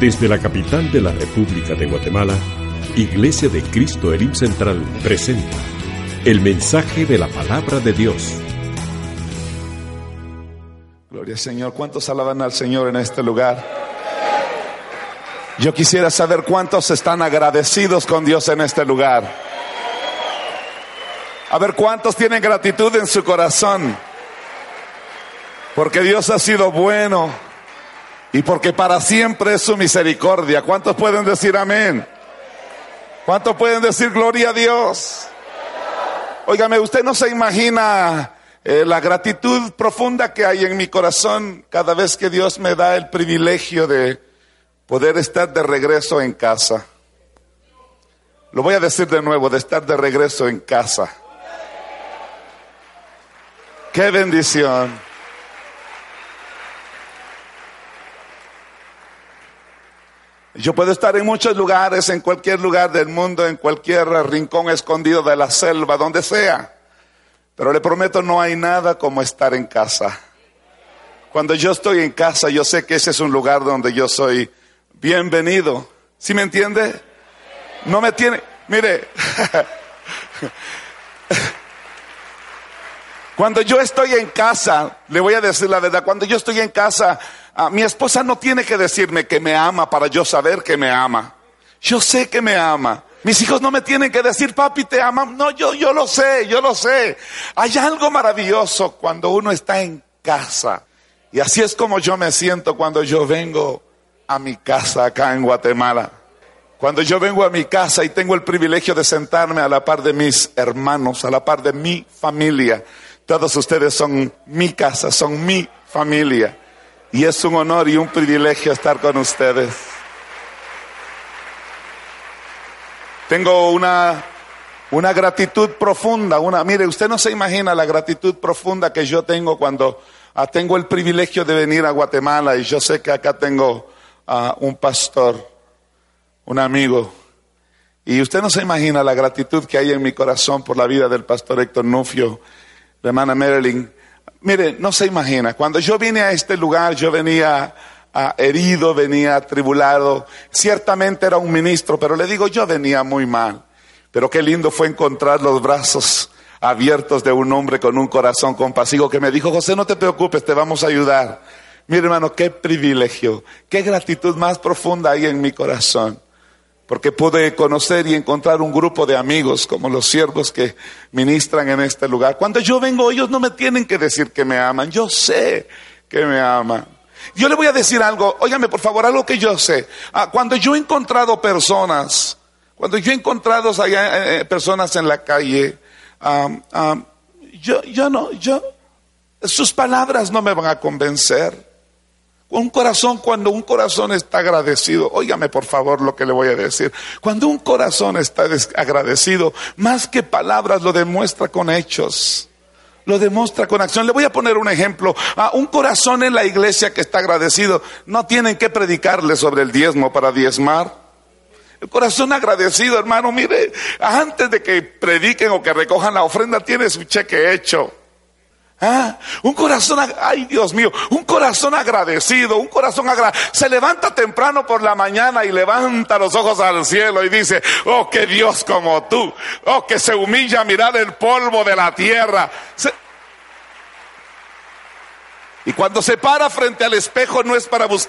Desde la capital de la República de Guatemala, Iglesia de Cristo Elim Central presenta el mensaje de la palabra de Dios. Gloria al Señor. ¿Cuántos alaban al Señor en este lugar? Yo quisiera saber cuántos están agradecidos con Dios en este lugar. A ver cuántos tienen gratitud en su corazón. Porque Dios ha sido bueno y porque para siempre es su misericordia. ¿Cuántos pueden decir amén? ¿Cuántos pueden decir gloria a Dios? Óigame, usted no se imagina eh, la gratitud profunda que hay en mi corazón cada vez que Dios me da el privilegio de poder estar de regreso en casa. Lo voy a decir de nuevo, de estar de regreso en casa. Qué bendición. Yo puedo estar en muchos lugares, en cualquier lugar del mundo, en cualquier rincón escondido de la selva, donde sea. Pero le prometo, no hay nada como estar en casa. Cuando yo estoy en casa, yo sé que ese es un lugar donde yo soy bienvenido. ¿Sí me entiende? No me tiene, mire, cuando yo estoy en casa, le voy a decir la verdad, cuando yo estoy en casa, Ah, mi esposa no tiene que decirme que me ama para yo saber que me ama. Yo sé que me ama. Mis hijos no me tienen que decir, papi, te ama. No, yo, yo lo sé, yo lo sé. Hay algo maravilloso cuando uno está en casa. Y así es como yo me siento cuando yo vengo a mi casa acá en Guatemala. Cuando yo vengo a mi casa y tengo el privilegio de sentarme a la par de mis hermanos, a la par de mi familia. Todos ustedes son mi casa, son mi familia. Y es un honor y un privilegio estar con ustedes. Tengo una, una gratitud profunda, una, mire, usted no se imagina la gratitud profunda que yo tengo cuando ah, tengo el privilegio de venir a Guatemala y yo sé que acá tengo a un pastor, un amigo. Y usted no se imagina la gratitud que hay en mi corazón por la vida del pastor Héctor Nufio, de hermana Marilyn. Mire, no se imagina, cuando yo vine a este lugar, yo venía ah, herido, venía atribulado. Ciertamente era un ministro, pero le digo, yo venía muy mal. Pero qué lindo fue encontrar los brazos abiertos de un hombre con un corazón compasivo que me dijo, José, no te preocupes, te vamos a ayudar. Mire, hermano, qué privilegio, qué gratitud más profunda hay en mi corazón porque pude conocer y encontrar un grupo de amigos como los siervos que ministran en este lugar. Cuando yo vengo, ellos no me tienen que decir que me aman, yo sé que me aman. Yo le voy a decir algo, óigame por favor, algo que yo sé. Ah, cuando yo he encontrado personas, cuando yo he encontrado allá, eh, personas en la calle, yo, yo no, yo, sus palabras no me van a convencer. Un corazón, cuando un corazón está agradecido, óigame por favor lo que le voy a decir, cuando un corazón está agradecido, más que palabras lo demuestra con hechos, lo demuestra con acción. Le voy a poner un ejemplo, un corazón en la iglesia que está agradecido, no tienen que predicarle sobre el diezmo para diezmar. El corazón agradecido, hermano, mire, antes de que prediquen o que recojan la ofrenda, tiene su cheque hecho. ¿Ah? Un corazón, ay Dios mío, un corazón agradecido, un corazón agradecido. Se levanta temprano por la mañana y levanta los ojos al cielo y dice, oh, que Dios como tú, oh, que se humilla a mirar el polvo de la tierra. Y cuando se para frente al espejo no es para buscar